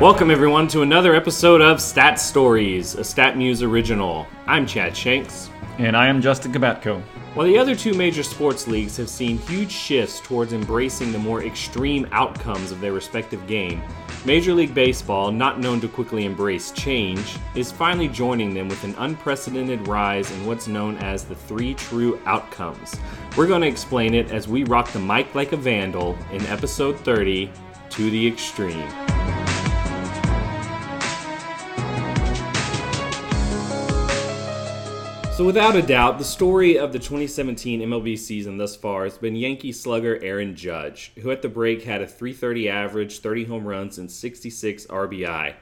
Welcome, everyone, to another episode of Stat Stories, a StatMuse original. I'm Chad Shanks. And I am Justin Kubatko. While the other two major sports leagues have seen huge shifts towards embracing the more extreme outcomes of their respective game, Major League Baseball, not known to quickly embrace change, is finally joining them with an unprecedented rise in what's known as the three true outcomes. We're going to explain it as we rock the mic like a vandal in episode 30 To the Extreme. So, without a doubt, the story of the 2017 MLB season thus far has been Yankee slugger Aaron Judge, who at the break had a 330 average, 30 home runs, and 66 RBI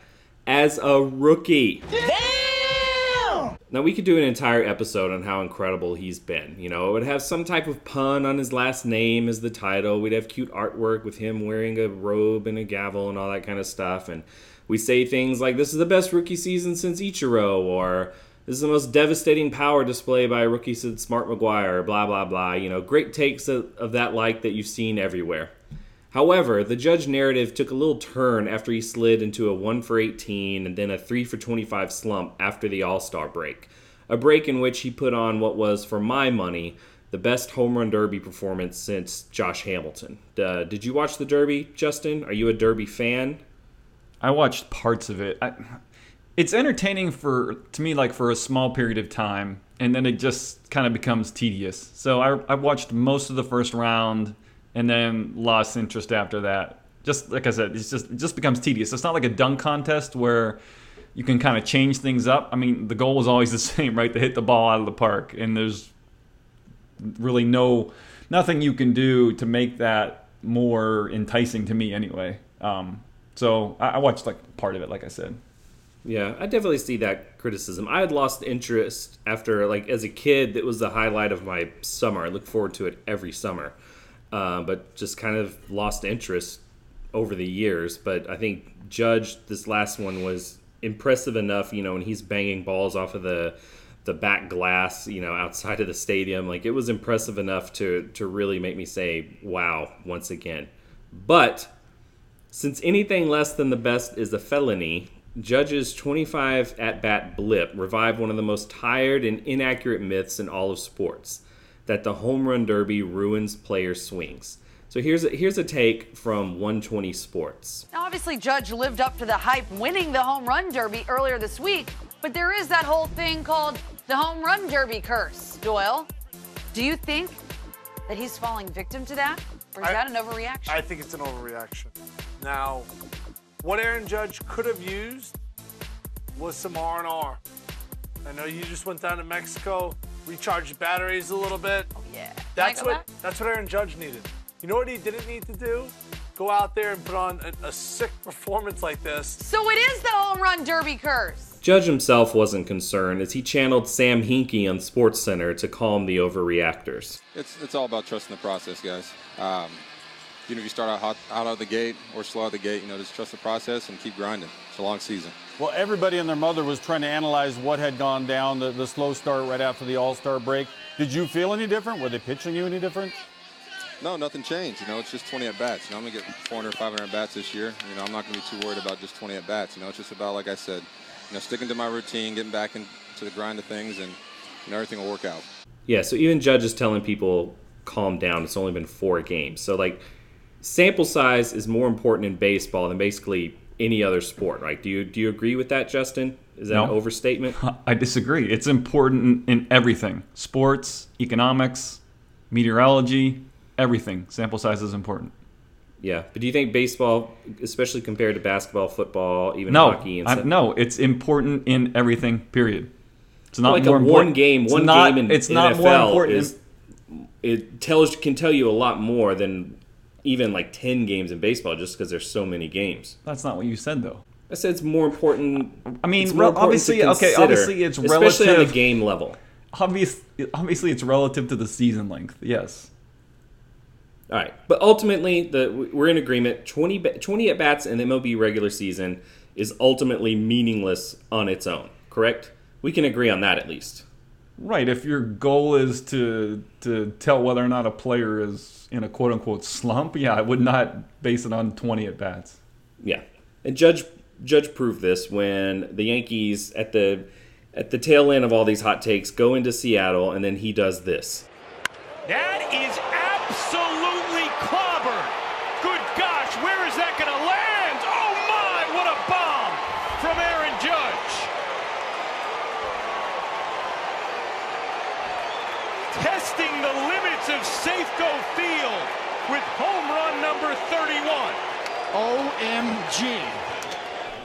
as a rookie. Damn! Now, we could do an entire episode on how incredible he's been. You know, it would have some type of pun on his last name as the title. We'd have cute artwork with him wearing a robe and a gavel and all that kind of stuff. And we say things like, this is the best rookie season since Ichiro, or this is the most devastating power display by a rookie since Mark McGwire, blah, blah, blah. You know, great takes of, of that like that you've seen everywhere. However, the judge narrative took a little turn after he slid into a 1 for 18 and then a 3 for 25 slump after the All Star break. A break in which he put on what was, for my money, the best home run derby performance since Josh Hamilton. Uh, did you watch the derby, Justin? Are you a derby fan? I watched parts of it. I, it's entertaining for to me like for a small period of time and then it just kind of becomes tedious. So I, I watched most of the first round and then lost interest after that. Just like i said it's just it just becomes tedious. It's not like a dunk contest where you can kind of change things up. I mean the goal is always the same right? To hit the ball out of the park and there's really no nothing you can do to make that more enticing to me anyway. Um, so I, I watched like part of it like i said yeah, I definitely see that criticism. I had lost interest after, like, as a kid, it was the highlight of my summer. I look forward to it every summer, uh, but just kind of lost interest over the years. But I think Judge, this last one was impressive enough, you know, and he's banging balls off of the the back glass, you know, outside of the stadium. Like it was impressive enough to to really make me say, "Wow!" once again. But since anything less than the best is a felony, Judge's 25 at bat blip revived one of the most tired and inaccurate myths in all of sports that the home run derby ruins player swings. So here's a, here's a take from 120 Sports. Now, obviously, Judge lived up to the hype winning the home run derby earlier this week, but there is that whole thing called the home run derby curse. Doyle, do you think that he's falling victim to that? Or is I, that an overreaction? I think it's an overreaction. Now, what Aaron Judge could have used was some R&R. I know you just went down to Mexico, recharged batteries a little bit. Oh, yeah. That's what back? that's what Aaron Judge needed. You know what he didn't need to do? Go out there and put on a, a sick performance like this. So it is the home run derby curse. Judge himself wasn't concerned as he channeled Sam Hinkie on SportsCenter to calm the overreactors. It's, it's all about trusting the process, guys. Um, you know, if you start out hot, out of the gate or slow out of the gate, you know, just trust the process and keep grinding. It's a long season. Well, everybody and their mother was trying to analyze what had gone down, the, the slow start right after the All Star break. Did you feel any different? Were they pitching you any different? No, nothing changed. You know, it's just 20 at bats. You know, I'm gonna get 400, 500 at bats this year. You know, I'm not gonna be too worried about just 20 at bats. You know, it's just about, like I said, you know, sticking to my routine, getting back into the grind of things, and you know, everything will work out. Yeah. So even Judge is telling people calm down. It's only been four games. So like sample size is more important in baseball than basically any other sport, right? Do you do you agree with that, Justin? Is that no. an overstatement? I disagree. It's important in everything: sports, economics, meteorology, everything. Sample size is important. Yeah, but do you think baseball, especially compared to basketball, football, even no, hockey, and stuff? no, it's important in everything. Period. It's not like more a important. one game, it's one not, game in it's NFL not more important. Is, it tells can tell you a lot more than even like 10 games in baseball just because there's so many games. That's not what you said, though. I said it's more important. I mean, important obviously, okay, obviously it's especially relative. on the game level. Obvious, obviously, it's relative to the season length. Yes. All right, but ultimately, the we're in agreement. 20, 20 at bats in the MLB regular season is ultimately meaningless on its own. Correct? We can agree on that at least. Right. If your goal is to to tell whether or not a player is in a quote unquote slump, yeah, I would not base it on 20 at bats. Yeah. And Judge Judge proved this when the Yankees at the at the tail end of all these hot takes go into Seattle and then he does this. That is absolutely clobbered. Good gosh, where is that going to land? Oh my, what a bomb from Aaron Judge. Testing the limits of Safeco Field with home run number 31. OMG.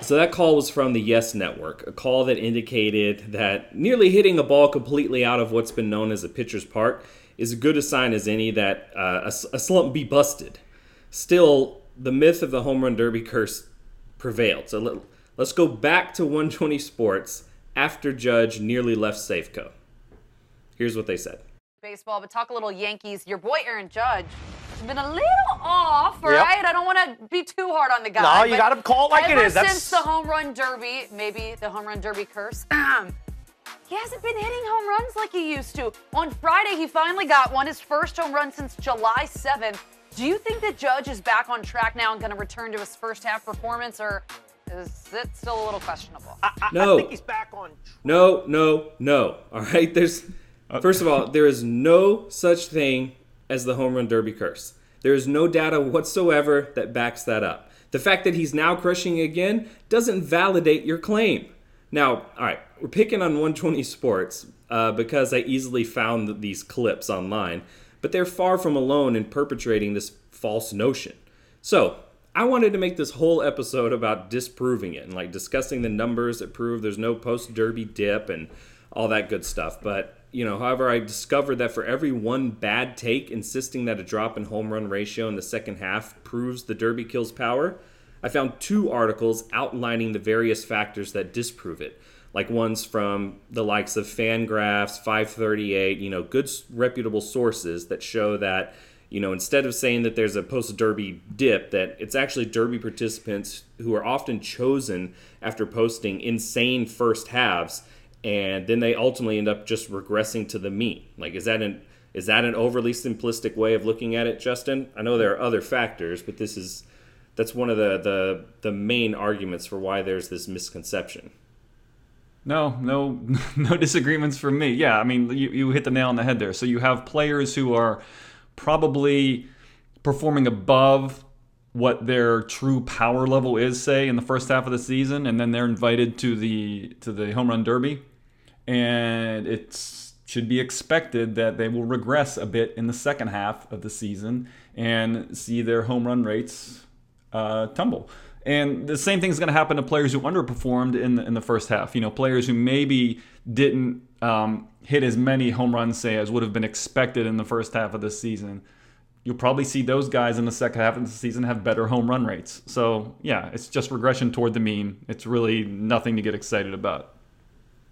So that call was from the Yes Network, a call that indicated that nearly hitting a ball completely out of what's been known as a pitcher's park is as good a sign as any that uh, a, a slump be busted. Still, the myth of the home run derby curse prevailed. So let, let's go back to 120 Sports after Judge nearly left Safeco. Here's what they said. Baseball, but talk a little Yankees. Your boy Aaron Judge has been a little off, all right? I don't want to be too hard on the guy. No, you gotta call it like it ever is. That's- since the home run derby, maybe the home run derby curse. Um, he hasn't been hitting home runs like he used to. On Friday, he finally got one, his first home run since July 7th. Do you think that Judge is back on track now and going to return to his first half performance, or is it still a little questionable? I, I No. think he's back on. Track. No, no, no. All right. There's first of all, there is no such thing as the home run derby curse. There is no data whatsoever that backs that up. The fact that he's now crushing again doesn't validate your claim. Now, all right, we're picking on 120 Sports uh, because I easily found these clips online, but they're far from alone in perpetrating this false notion. So, I wanted to make this whole episode about disproving it and like discussing the numbers that prove there's no post derby dip and all that good stuff. But, you know, however, I discovered that for every one bad take insisting that a drop in home run ratio in the second half proves the derby kills power, I found two articles outlining the various factors that disprove it, like ones from the likes of Fangraphs, 538, you know, good reputable sources that show that, you know, instead of saying that there's a post derby dip, that it's actually derby participants who are often chosen after posting insane first halves and then they ultimately end up just regressing to the mean. Like is that an is that an overly simplistic way of looking at it, Justin? I know there are other factors, but this is that's one of the the, the main arguments for why there's this misconception. No, no, no disagreements from me. Yeah, I mean, you, you hit the nail on the head there. So you have players who are probably performing above what their true power level is, say, in the first half of the season, and then they're invited to the to the home run derby, and it should be expected that they will regress a bit in the second half of the season and see their home run rates uh, tumble. And the same thing is going to happen to players who underperformed in the, in the first half. You know, players who maybe didn't um, hit as many home runs, say, as would have been expected in the first half of the season. You'll probably see those guys in the second half of the season have better home run rates. So, yeah, it's just regression toward the mean. It's really nothing to get excited about.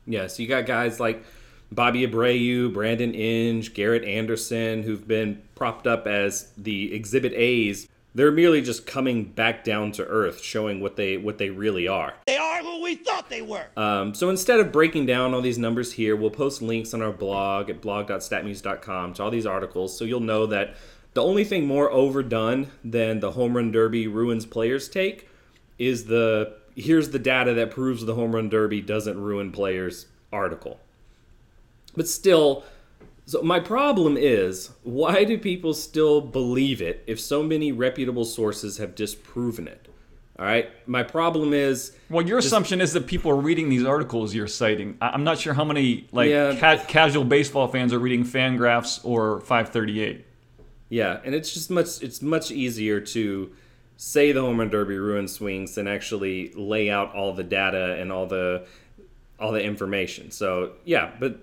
Yeah, so you got guys like Bobby Abreu, Brandon Inge, Garrett Anderson, who've been propped up as the Exhibit A's. They're merely just coming back down to earth, showing what they what they really are. They are who we thought they were. Um, so instead of breaking down all these numbers here, we'll post links on our blog at blog.statmuse.com to all these articles, so you'll know that the only thing more overdone than the home run derby ruins players take is the here's the data that proves the home run derby doesn't ruin players article. But still, so my problem is why do people still believe it if so many reputable sources have disproven it? All right, my problem is Well, your assumption is that people are reading these articles you're citing. I'm not sure how many like Yeah. ca- casual baseball fans are reading Fangraphs or 538. Yeah, and it's just much it's much easier to say the home run derby ruins swings and actually lay out all the data and all the all the information. So yeah, but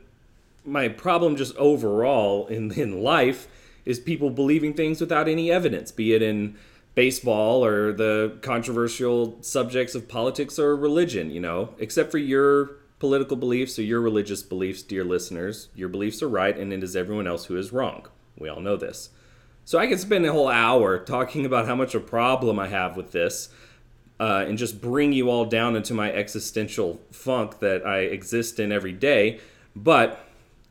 my problem just overall in in life is people believing things without any evidence, be it in baseball or the controversial subjects of politics or religion, you know, except for your political beliefs or your religious beliefs, dear listeners, your beliefs are right and it is everyone else who is wrong. We all know this. So I could spend a whole hour talking about how much a problem I have with this, uh, and just bring you all down into my existential funk that I exist in every day. But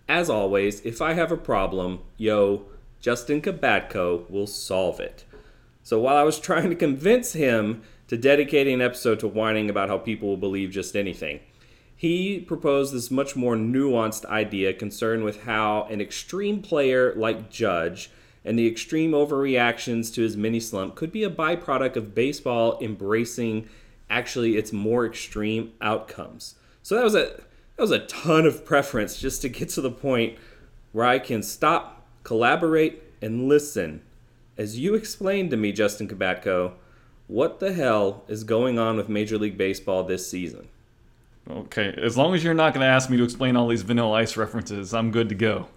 as always, if I have a problem, yo, Justin Kubatko will solve it. So while I was trying to convince him to dedicate an episode to whining about how people will believe just anything. He proposed this much more nuanced idea concerned with how an extreme player like Judge and the extreme overreactions to his mini slump could be a byproduct of baseball embracing actually its more extreme outcomes. So that was a that was a ton of preference just to get to the point where I can stop, collaborate, and listen. As you explained to me, Justin Kubatko, what the hell is going on with Major League Baseball this season? Okay, as long as you're not going to ask me to explain all these Vanilla Ice references, I'm good to go.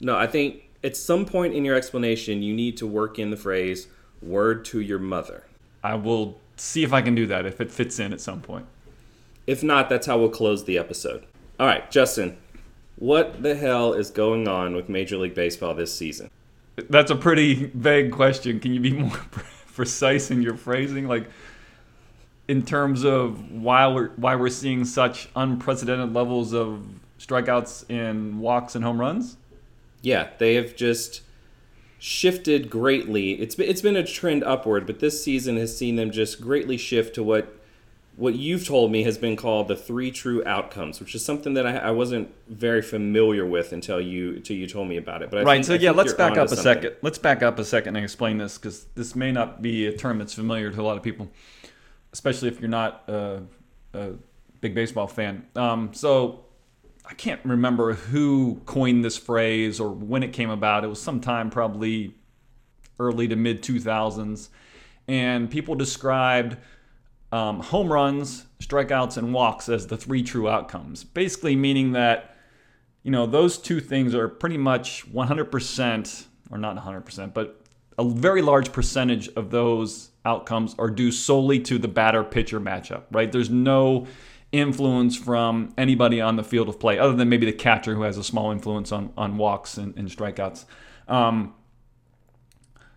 No, I think at some point in your explanation, you need to work in the phrase "word to your mother." I will see if I can do that if it fits in at some point. If not, that's how we'll close the episode. All right, Justin, what the hell is going on with Major League Baseball this season? That's a pretty vague question. Can you be more precise in your phrasing? Like, in terms of why we're why we're seeing such unprecedented levels of strikeouts and walks and home runs? Yeah, they have just shifted greatly. It's been, it's been a trend upward, but this season has seen them just greatly shift to what what you've told me has been called the three true outcomes, which is something that I, I wasn't very familiar with until you until you told me about it. But I right, think, so yeah, let's back up a something. second. Let's back up a second and explain this because this may not be a term that's familiar to a lot of people, especially if you're not a, a big baseball fan. Um, so I can't remember who coined this phrase or when it came about. It was sometime probably early to mid 2000s, and people described um, home runs, strikeouts, and walks as the three true outcomes. Basically, meaning that you know those two things are pretty much 100%, or not 100%, but a very large percentage of those outcomes are due solely to the batter pitcher matchup. Right? There's no influence from anybody on the field of play, other than maybe the catcher who has a small influence on on walks and, and strikeouts. Um,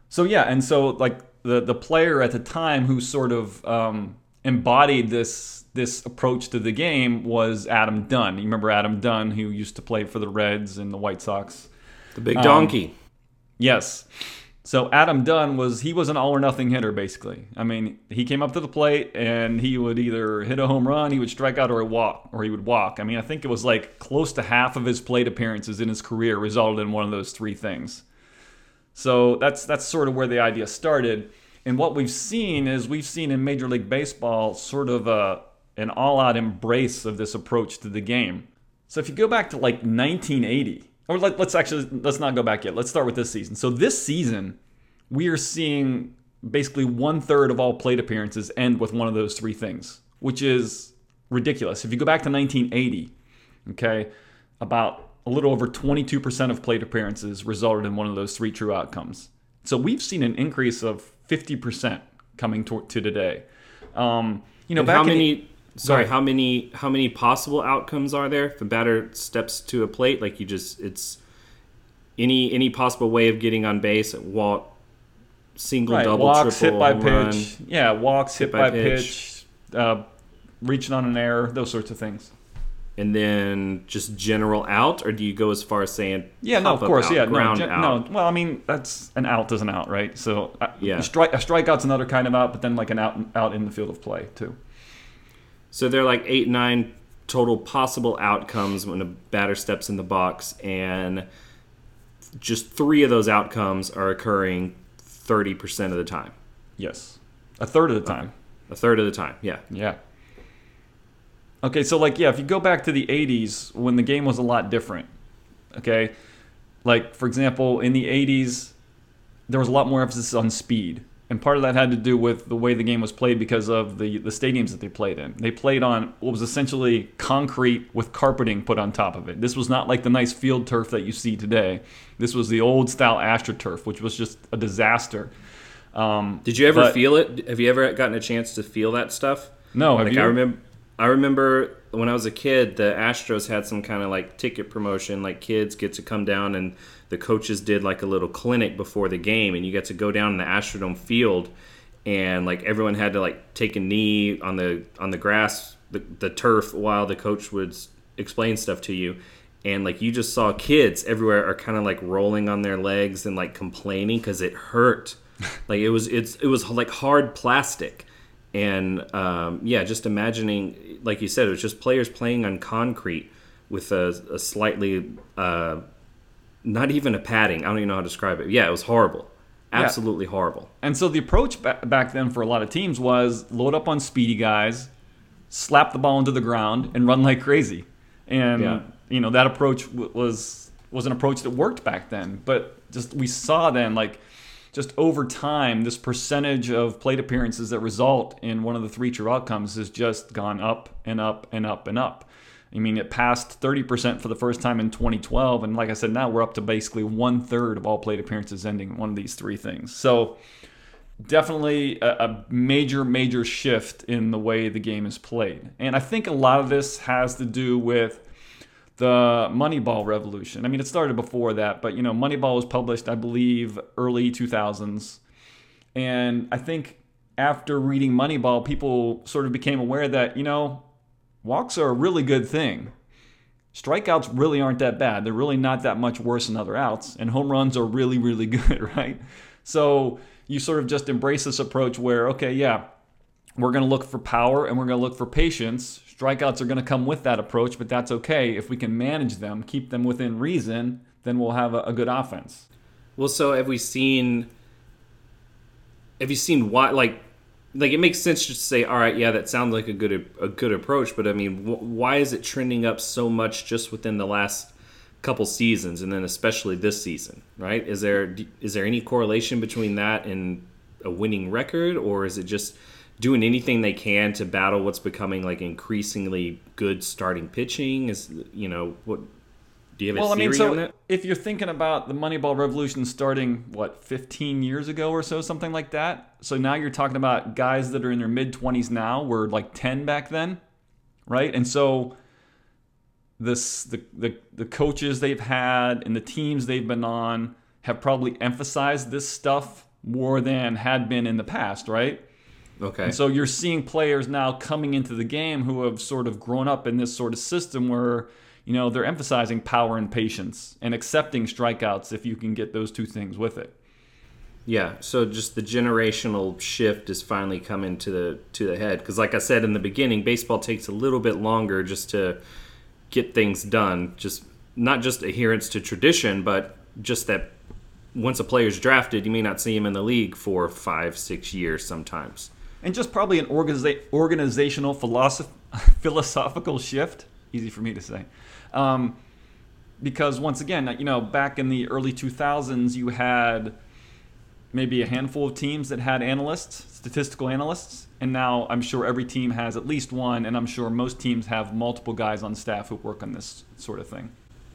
so yeah, and so like the the player at the time who sort of um, embodied this this approach to the game was Adam Dunn. You remember Adam Dunn, who used to play for the Reds and the White Sox. The big donkey. Yes. So Adam Dunn was he was an all or nothing hitter basically. I mean, he came up to the plate and he would either hit a home run, he would strike out or he walk or he would walk. I mean, I think it was like close to half of his plate appearances in his career resulted in one of those three things. So that's that's sort of where the idea started. And what we've seen is we've seen in Major League Baseball sort of a an all-out embrace of this approach to the game. So if you go back to like 1980, or let, us actually let's not go back yet. Let's start with this season. So this season, we are seeing basically one third of all plate appearances end with one of those three things, which is ridiculous. If you go back to 1980, okay, about a little over 22% of plate appearances resulted in one of those three true outcomes. So we've seen an increase of 50% coming to, to today. Um, you know, back how in- many? Sorry, how many? How many possible outcomes are there if a batter steps to a plate? Like you just, it's any any possible way of getting on base, walk, single, right, double, walks, triple, hit by pitch. run. Yeah, walks, hit, by by, pitch. pitch, uh, reaching on an error, those sorts of things. and then just general out, or do you go as far as saying Yeah, no, of course, out, yeah, ground no, gen- out? no. Well, I mean, that's an out is an out, right? So, uh, Yeah. a, strike, a strikeout's another kind of out, but then like an out out in the field of play too. So there are like eight, nine total possible outcomes when a batter steps in the box, and just three of those outcomes are occurring thirty percent of the time, Yes, a third of the time. a third of the time. Yeah. Yeah. Okay, so like yeah, if you go back to the 80s when the game was a lot different. Okay? Like for example, in the 80s there was a lot more emphasis on speed. And part of that had to do with the way the game was played because of the, the stadiums that they played in. They played on what was essentially concrete with carpeting put on top of it. This was not like the nice field turf that you see today. This was the old style AstroTurf, which was just a disaster. Um, Did you ever But- feel it? Have you ever gotten a chance to feel that stuff? no, have like you? I remember, I remember when I was a kid, the Astros had some kind of like ticket promotion. Like kids get to come down, and the coaches did like a little clinic before the game, and you got to go down in the Astrodome field, and like everyone had to like take a knee on the on the grass, the, the turf, while the coach would explain stuff to you. And like you just saw kids everywhere are kind of like rolling on their legs and like complaining because it hurt. like it was it's it was like hard plastic And um, yeah, just imagining, like you said, it was just players playing on concrete with a, a slightly, uh, not even a padding. I don't even know how to describe it. Yeah, it was horrible. Absolutely horrible. And so the approach ba- back then for a lot of teams was load up on speedy guys, slap the ball into the ground, and run like crazy. And Yeah. you know that approach w- was was an approach that worked back then. But just we saw then like just over time, this percentage of plate appearances that result in one of the three true outcomes has just gone up and up and up and up. I mean, it passed 30% for the first time in 2012. And like I said, now we're up to basically one third of all plate appearances ending in one of these three things. So definitely a, a major, major shift in the way the game is played. And I think a lot of this has to do with the Moneyball revolution. I mean, it started before that, but you know, Moneyball was published, I believe, early 2000s. And I think after reading Moneyball, people sort of became aware that, you know, walks are a really good thing. Strikeouts really aren't that bad. They're really not that much worse than other outs. And home runs are really, really good, right? So you sort of just embrace this approach where, okay, yeah, we're going to look for power and we're going to look for patience. Strikeouts are going to come with that approach, but that's okay. If we can manage them, keep them within reason, then we'll have a, a good offense. Well, so have we seen? Have you seen why? Like, like it makes sense just to say, all right, yeah, that sounds like a good a good approach. But I mean, wh- why is it trending up so much just within the last couple seasons, and then especially this season? Right? Is there is there any correlation between that and a winning record, or is it just doing anything they can to battle what's becoming like increasingly good starting pitching? Is you know what? Do you have a Well, I mean, so if you're thinking about the Moneyball revolution starting, what, 15 years ago or so, something like that. So now you're talking about guys that are in their mid 20s now, were like 10 back then, right? And so this the, the the coaches they've had and the teams they've been on have probably emphasized this stuff more than had been in the past, right? Okay. And so you're seeing players now coming into the game who have sort of grown up in this sort of system where, you know, they're emphasizing power and patience and accepting strikeouts if you can get those two things with it. Yeah, so just the generational shift is finally coming to the to the head because, like I said in the beginning, baseball takes a little bit longer just to get things done. Just not just adherence to tradition, but just that once a player's drafted, you may not see him in the league for five, six years sometimes. And just probably an organiza- organizational philosoph- philosophical shift. Easy for me to say. Um, because once again, you know, back in the early 2000s, you had maybe a handful of teams that had analysts, statistical analysts, and now I'm sure every team has at least one, and I'm sure most teams have multiple guys on staff who work on this sort of thing.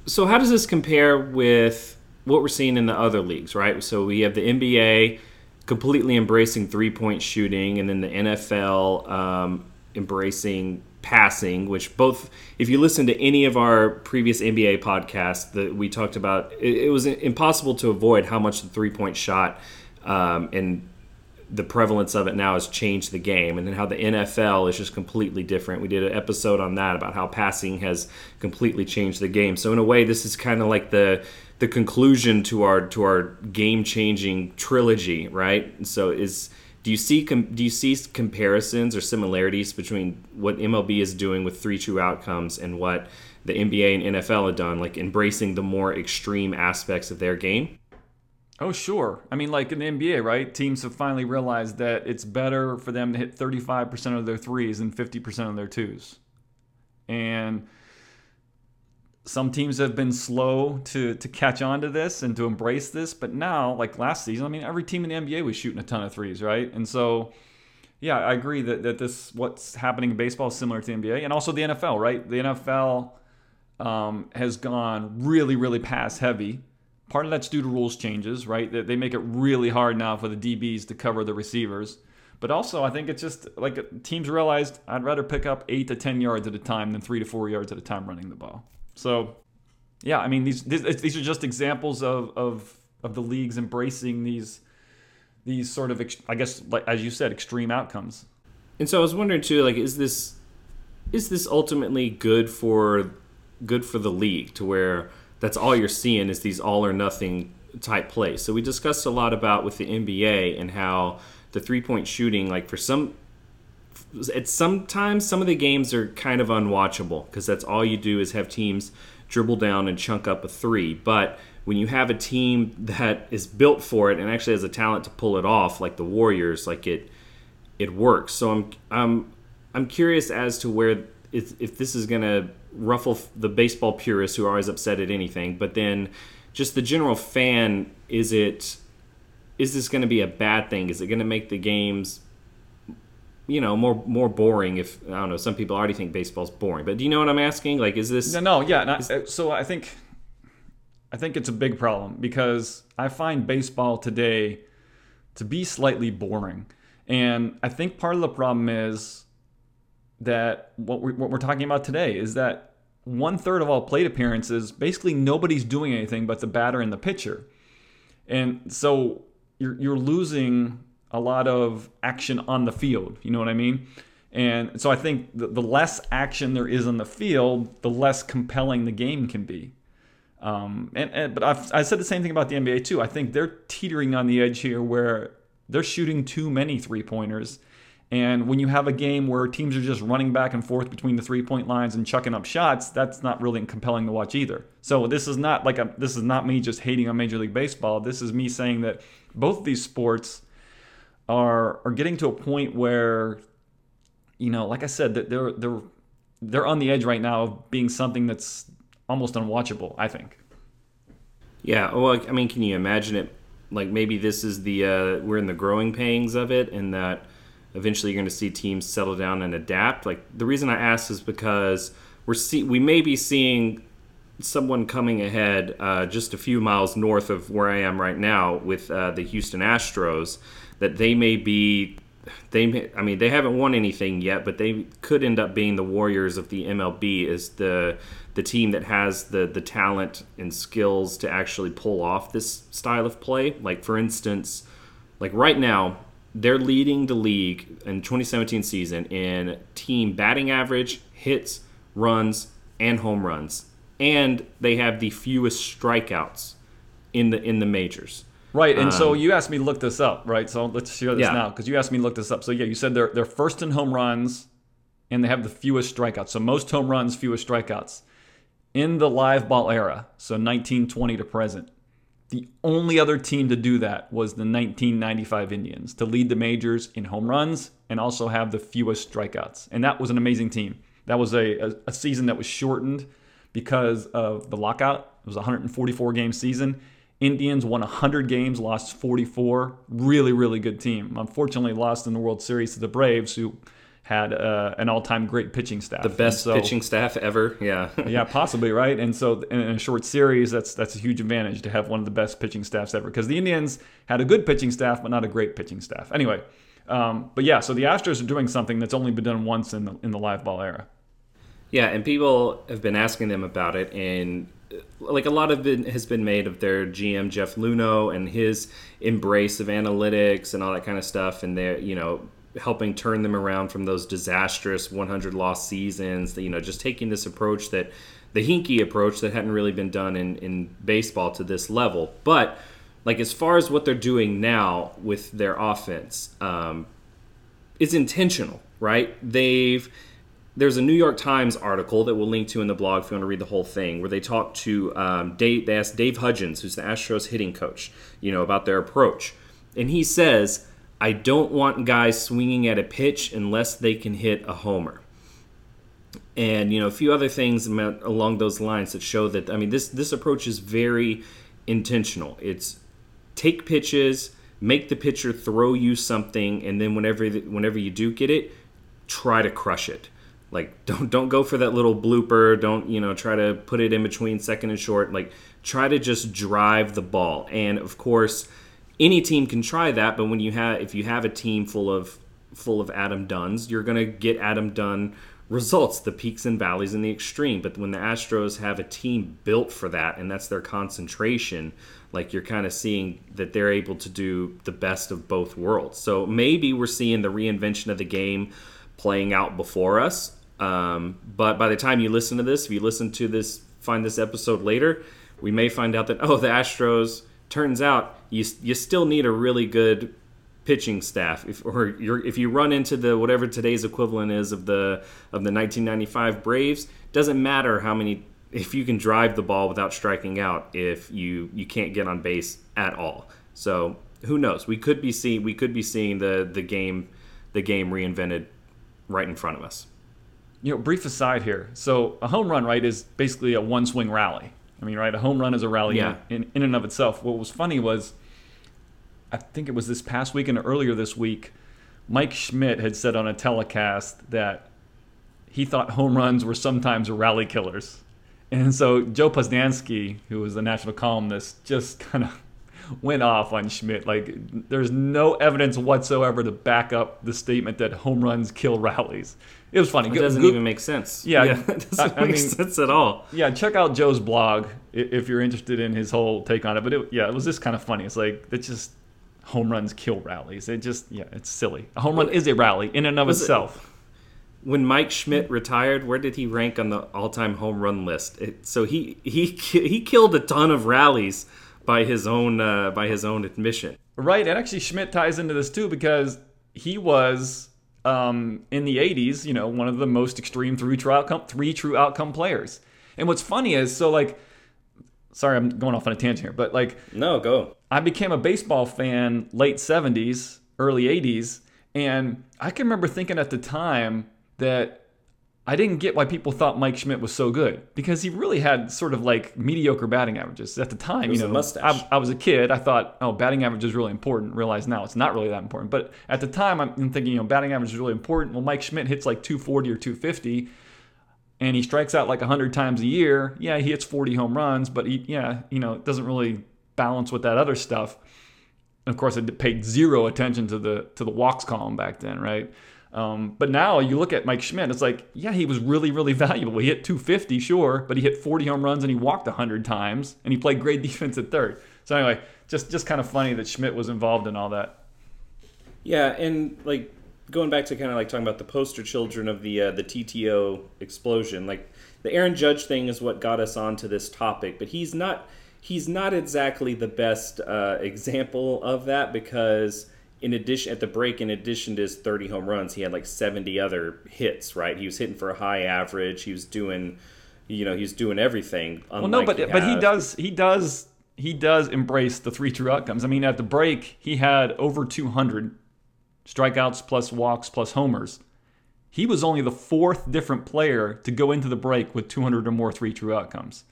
So how does this compare with what we're seeing in the other leagues, right? So we have the NBA completely embracing three-point shooting, and then the NFL um, embracing passing. Which both, if you listen to any of our previous NBA podcasts, that we talked about, it, it was impossible to avoid how much the three-point shot um, and the prevalence of it now has changed the game and then how the NFL is just completely different. We did an episode on that about how passing has completely changed the game. So in a way this is kind of like the the conclusion to our to our game-changing trilogy, right? So is do you see com- do you see comparisons or similarities between what MLB is doing with three true outcomes and what the NBA and NFL have done like embracing the more extreme aspects of their game? Oh, sure. I mean, like in the NBA, right? Teams have finally realized that it's better for them to hit 35% of their threes than 50% of their twos. And some teams have been slow to, to catch on to this and to embrace this. But now, like last season, I mean, every team in the NBA was shooting a ton of threes, right? And so, yeah, I agree that, that this what's happening in baseball is similar to the NBA and also the NFL, right? The NFL um, has gone really, really pass heavy Part of that's due to rules changes, right? That They make it really hard now for the DBs to cover the receivers. But also, I think it's just like teams realized I'd rather pick up eight to 10 yards at a time than three to four yards at a time running the ball. So, yeah, I mean, these, these, are just examples of, of, of the leagues embracing these, these sort of, I guess, like, as you said, extreme outcomes. And so I was wondering too, like, is this is this ultimately good for good for the league to where that's all you're seeing is these all or nothing type plays. So we discussed a lot about with the NBA and how the three point shooting, like for some it's sometimes some of the games are kind of unwatchable because that's all you do is have teams dribble down and chunk up a three. But when you have a team that is built for it and actually has a talent to pull it off, like the Warriors, like it it works. So I'm I'm I'm curious as to where if, if this is going to ruffle the baseball purists who are always upset at anything, but then just the general fan, is it is this going to be a bad thing? Is it going to make the games you know more more boring if I don't know some people already think baseball's boring but do you know what I'm asking? Like is this no no yeah I, uh, so I think I think it's a big problem because I find baseball today to be slightly boring. And I think part of the problem is that what we're, what we're talking about today is that one third of all plate appearances basically nobody's doing anything but the batter and the pitcher. And so you're, you're losing a lot of action on the field. You know what I mean? And so I think the, the less action there is on the field, the less compelling the game can be. Um, and, and, but I've, I said the same thing about the NBA too. I think they're teetering on the edge here where they're shooting too many three pointers. And when you have a game where teams are just running back and forth between the three point lines and chucking up shots, that's not really compelling to watch either. So this is not like a, this is not me just hating on Major League Baseball. This is me saying that both these sports are are getting to a point where you know, like I said, that they're they're they're on the edge right now of being something that's almost unwatchable. I think. Yeah. Well, I mean, can you imagine it? Like maybe this is the uh, we're in the growing pangs of it, and that eventually you're going to see teams settle down and adapt. Like the reason I ask is because we're see we may be seeing someone coming ahead uh, just a few miles north of where I am right now with uh, the Houston Astros that they may be they may, I mean they haven't won anything yet, but they could end up being the Warriors of the MLB as the the team that has the the talent and skills to actually pull off this style of play. Like for instance, like right now, they're leading the league in 2017 season in team batting average, hits, runs, and home runs. And they have the fewest strikeouts in the in the majors. Right, and um, so you asked me to look this up, right? So let's share this yeah. now because you asked me to look this up. So yeah, you said they're they're first in home runs, and they have the fewest strikeouts. So most home runs, fewest strikeouts in the live ball era. So 1920 to present. The only other team to do that was the 1995 Indians to lead the majors in home runs and also have the fewest strikeouts. And that was an amazing team. That was a, a, a season that was shortened because of the lockout. It was a 144 game season Indians won 100 games, lost 44. Really, really good team. Unfortunately, lost in the World Series to the Braves, who had uh, an all-time great pitching staff. The best so, pitching staff ever. Yeah. yeah, possibly right. And so in a short series, that's that's a huge advantage to have one of the best pitching staffs ever. Because the Indians had a good pitching staff, but not a great pitching staff. Anyway, um, but yeah, so the Astros are doing something that's only been done once in the in the live ball era. Yeah, and people have been asking them about it, and like a lot of it has been made of their GM Jeff Luhnow and his embrace of analytics and all that kind of stuff, and they're you know helping turn them around from those disastrous 100 loss seasons. You know, just taking this approach that the Hinkie approach that hadn't really been done in in baseball to this level, but like as far as what they're doing now with their offense, um, is intentional, right? They've there's a New York Times article that we'll link to in the blog if you want to read the whole thing, where they talk to um, Dave. They asked Dave Hudgens, who's the Astros hitting coach, you know, about their approach, and he says, "I don't want guys swinging at a pitch unless they can hit a homer." And you know, a few other things along those lines that show that I mean, this this approach is very intentional. It's take pitches, make the pitcher throw you something, and then whenever whenever you do get it, try to crush it like don't don't go for that little blooper. Don't you know try to put it in between second and short. Like try to just drive the ball. And of course any team can try that but when you have if you have a team full of full of adam dunns you're going to get adam dunn results the peaks and valleys in the extreme. But when the astros have a team built for that and that's their concentration like you're kind of seeing that they're able to do the best of both worlds. So maybe we're seeing the reinvention of the game playing out before us um, but by the time you listen to this, if you listen to this, find this episode later, we may find out that oh, the Astros turns out you you still need a really good pitching staff, if, or if you run into the whatever today's equivalent is of the of the 1995 Braves, doesn't matter how many if you can drive the ball without striking out if you you can't get on base at all. So who knows? We could be seeing we could be seeing the the game the game reinvented right in front of us. You know, brief aside here. So a home run, right, is basically a one swing rally. I mean, right, a home run is a rally Yeah. in, in and of itself. What was funny was, I think it was this past week and earlier this week, Mike Schmidt had said on a telecast that he thought home runs were sometimes rally killers. And so Joe Posnanski, who was the national columnist, just kind of went off on Schmidt. Like, there's no evidence whatsoever to back up the statement that home runs kill rallies. It was funny. It Go- doesn't go- even make sense. Yeah, it doesn't I- I make mean- sense at all. yeah, check out Joe's blog if you're interested in his whole take on it. But it, yeah, it was just kind of funny. It's like it's just home runs kill rallies. It just yeah, it's silly. A home run is a rally in and of Was it- itself. When Mike Schmidt retired, where did he rank on the all-time home run list? It, so he he he killed a ton of rallies by his own uh, by his own admission. Right, and actually Schmidt ties into this too because he was um, in the '80s, you know, one of the most extreme three true outcome three true outcome players. And what's funny is, so like, sorry, I'm going off on a tangent here, but like, No, go. I became a baseball fan late 70s, early 80s, and I can remember thinking at the time that I didn't get why people thought Mike Schmidt was so good because he really had sort of like mediocre batting averages at the time. you know, I was a kid. I thought, oh, batting average is really important. Realize now it's not really that important. But at the time, I'm thinking, you know, batting average is really important. Well, Mike Schmidt hits like 240 or 250 and he strikes out like 100 times a year. Yeah, he hits 40 home runs, but he, yeah, you know, it doesn't really balance with that other stuff. And of course, I paid zero attention to the to the walks column back then, right? Um, but now you look at Mike Schmidt, it's like, yeah, he was really, really valuable. He hit 250, sure, but he hit 40 home runs and he walked 100 times, and he played great defense at third. So anyway, just just kind of funny that Schmidt was involved in all that. Yeah, and like going back to kind of like talking about the poster children of the uh, the TTO explosion, like the Aaron Judge thing is what got us onto this topic, but he's not he's not exactly the best uh, example of that because in addition at the break in addition to his 30 home runs he had like 70 other hits right he was hitting for a high average he was doing you know he was doing everything Well, no, but but he does he does he does embrace the three true outcomes. I mean, at the break, he had over 200 strikeouts plus walks plus homers. He was only the fourth different player to go into the break with 200 or more three true outcomes.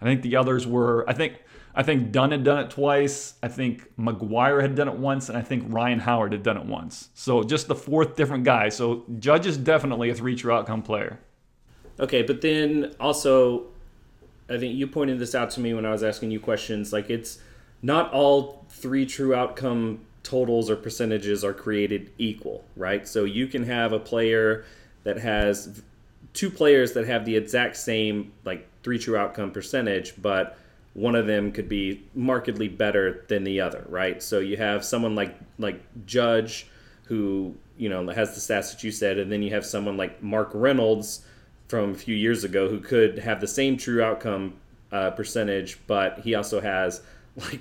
I think the others were I think I think Dunn had done it twice. I think McGwire had done it once, and I think Ryan Howard had done it once. So just the fourth different guy. So Judge is definitely a three true outcome player. Okay, but then also, I think you pointed this out to me when I was asking you questions. Like, it's not all three true outcome totals or percentages are created equal, right? So you can have a player that has two players that have the exact same, like, three true outcome percentage, but one of them could be markedly better than the other, right? So you have someone like like Judge who, you know, has the stats that you said, and then you have someone like Mark Reynolds from a few years ago who could have the same true outcome uh, percentage, but he also has like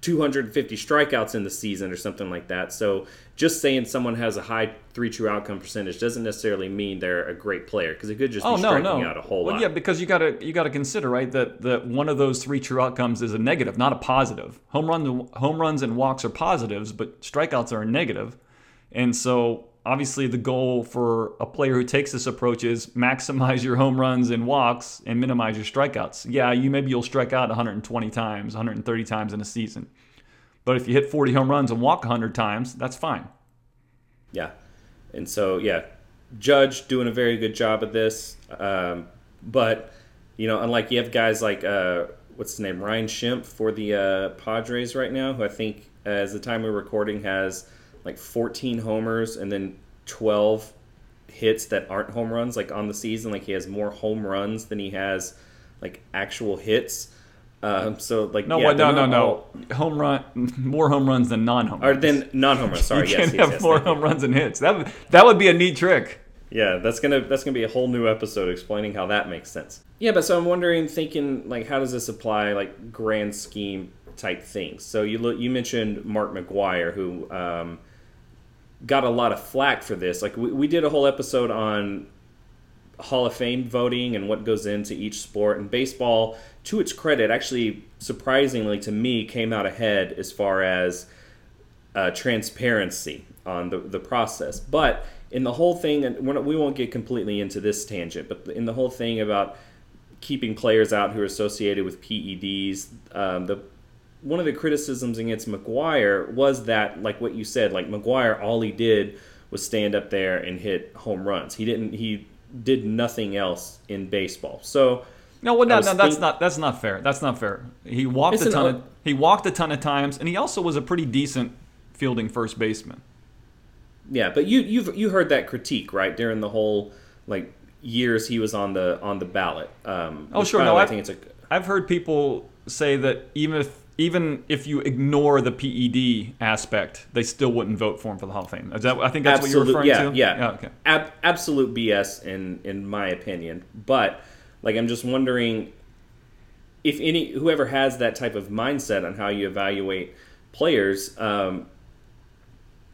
250 strikeouts in the season or something like that. So just saying someone has a high three true outcome percentage doesn't necessarily mean they're a great player because it could just Oh be no, striking no. out a whole well, lot. yeah, because you gotta you gotta consider right that that one of those three true outcomes is a negative, not a positive. Home run home runs and walks are positives, but strikeouts are a negative, and so obviously the goal for a player who takes this approach is maximize your home runs and walks and minimize your strikeouts. Yeah, you maybe you'll strike out 120 times, 130 times in a season, but if you hit 40 home runs and walk 100 times, that's fine. Yeah. And so, yeah, Judge doing a very good job at this. Um, but, you know, unlike you have guys like, uh, what's his name, Ryan Schimpf for the uh, Padres right now, who I think, uh, as the time we're recording, has like 14 homers and then 12 hits that aren't home runs, like on the season. Like he has more home runs than he has like actual hits. Um, so, like, No, yeah, what, no, no, no. all- Home run, more home runs than non-home. Or runs. then non-home runs. Sorry, you yes, can't yes, have yes, more thank you. home runs and hits. That would, that would be a neat trick. Yeah, that's gonna that's gonna be a whole new episode explaining how that makes sense. Yeah, but so I'm wondering, thinking like, how does this apply like grand scheme type things? So you look, you mentioned Mark McGwire, who um, got a lot of flack for this. Like we, we did a whole episode on Hall of Fame voting and what goes into each sport. And baseball, to its credit, actually surprisingly to me, came out ahead as far as uh, transparency on the, the process. But in the whole thing, and not, we won't get completely into this tangent, but in the whole thing about keeping players out who are associated with PEDs, um, the one of the criticisms against McGwire was that, like what you said, like McGwire, all he did was stand up there and hit home runs. He didn't. He did nothing else in baseball. So no, well, no, no, that's think- not that's not fair. That's not fair. He walked It's a ton o- of he walked a ton of times, and he also was a pretty decent fielding first baseman. yeah, but you you've you heard that critique right during the whole like years he was on the on the ballot. Um, Oh, sure. No, way, I think it's a I've heard people say that even if even if you ignore the PED aspect, they still wouldn't vote for him for the Hall of Fame. Is that, I think that's what you're referring yeah, to. Yeah, Yeah. Okay. Ab- absolute BS in in my opinion. But like, I'm just wondering if any whoever has that type of mindset on how you evaluate players. Um,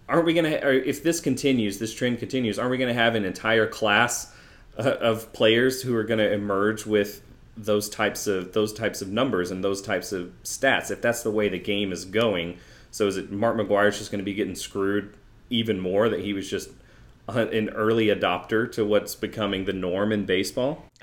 aren't we going to, or if this continues, this trend continues, aren't we going to have an entire class uh, of players who are going to emerge with those types of those types of numbers and those types of stats? If that's the way the game is going, so is it Mark McGwire's just going to be getting screwed even more that he was just an early adopter to what's becoming the norm in baseball?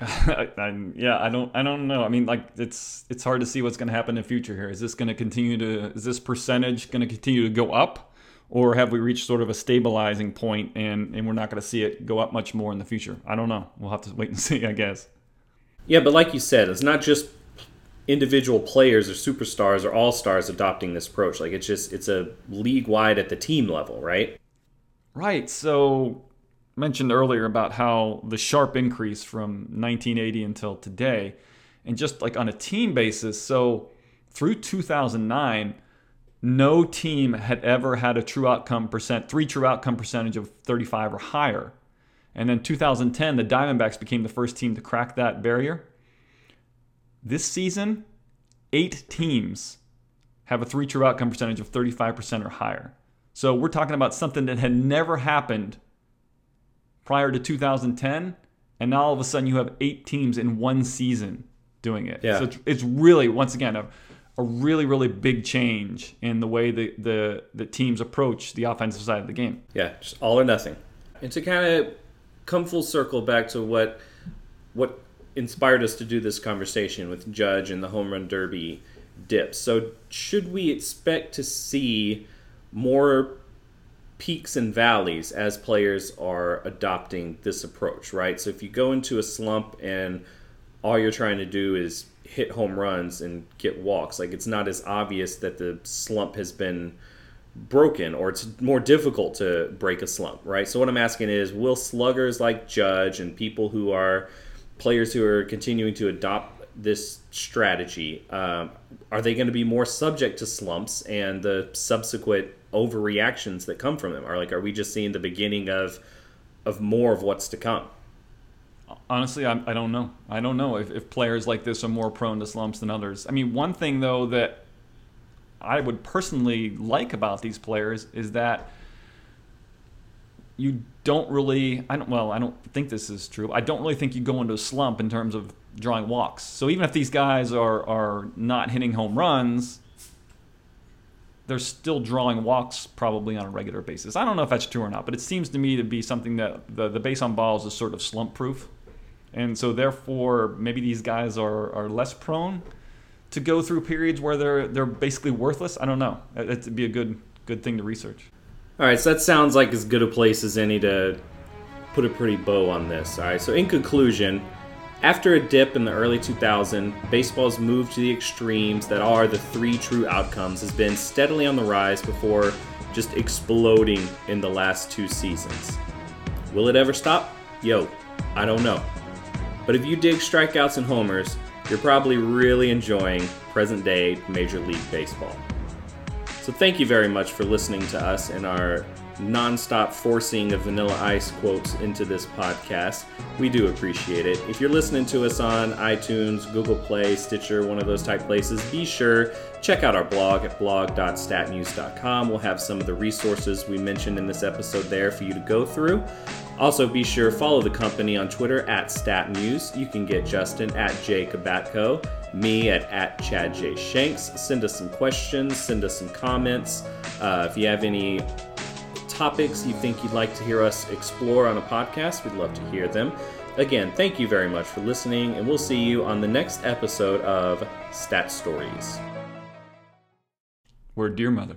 Yeah, I don't, I don't know. I mean, like, it's it's hard to see what's going to happen in the future here. Is this going to continue to? Is this percentage going to continue to go up, or have we reached sort of a stabilizing point and and we're not going to see it go up much more in the future? I don't know. We'll have to wait and see, I guess. Yeah, but like you said, it's not just individual players or superstars or all stars adopting this approach. Like it's just it's a league wide at the team level, right? Right. So mentioned earlier about how the sharp increase from 1980 until today, and just like on a team basis. So through 2009, no team had ever had a true outcome percent, three true outcome percentage of 35 or higher. And then 2010, the Diamondbacks became the first team to crack that barrier. This season, eight teams have a three true outcome percentage of 35% or higher. So we're talking about something that had never happened prior to 2010, and now all of a sudden you have eight teams in one season doing it. Yeah. So it's, it's really, once again, a, a really, really big change in the way the, the, the teams approach the offensive side of the game. Yeah, just all or nothing. And to kind of come full circle back to what what inspired us to do this conversation with Judge and the home run derby dips. So should we expect to see more peaks and valleys as players are adopting this approach, right? So if you go into a slump and all you're trying to do is hit home runs and get walks, like it's not as obvious that the slump has been broken or it's more difficult to break a slump, right? So what I'm asking is will sluggers like Judge and people who are players who are continuing to adopt this strategy, um, are they going to be more subject to slumps and the subsequent overreactions that come from them? Are like are we just seeing the beginning of of more of what's to come? Honestly, I, I don't know. I don't know if, if players like this are more prone to slumps than others. I mean, one thing, though, that I would personally like about these players is that you don't really I don't well I don't think this is true. I don't really think you go into a slump in terms of drawing walks. So even if these guys are are not hitting home runs, they're still drawing walks probably on a regular basis. I don't know if that's true or not, but it seems to me to be something that the the base on balls is sort of slump proof. And so therefore maybe these guys are are less prone to go through periods where they're they're basically worthless. I don't know. It'd be a good good thing to research. All right, so that sounds like as good a place as any to put a pretty bow on this. All right, so in conclusion, after a dip in the early 2000s, baseball's move to the extremes that are the three true outcomes has been steadily on the rise before just exploding in the last two seasons. Will it ever stop? Yo, I don't know. But if you dig strikeouts and homers, you're probably really enjoying present day Major League Baseball. So thank you very much for listening to us in our nonstop forcing of Vanilla Ice quotes into this podcast. We do appreciate it. If you're listening to us on iTunes, Google Play, Stitcher, one of those type places, be sure check out our blog at blog.statmuse.com. We'll have some of the resources we mentioned in this episode there for you to go through. Also, be sure follow the company on Twitter at StatMuse. You can get Justin at jkubatko, me at, at Chad J. Shanks. Send us some questions, send us some comments. Uh, if you have any topics you think you'd like to hear us explore on a podcast, we'd love to hear them. Again, thank you very much for listening, and we'll see you on the next episode of Stat Stories. Word, dear mother.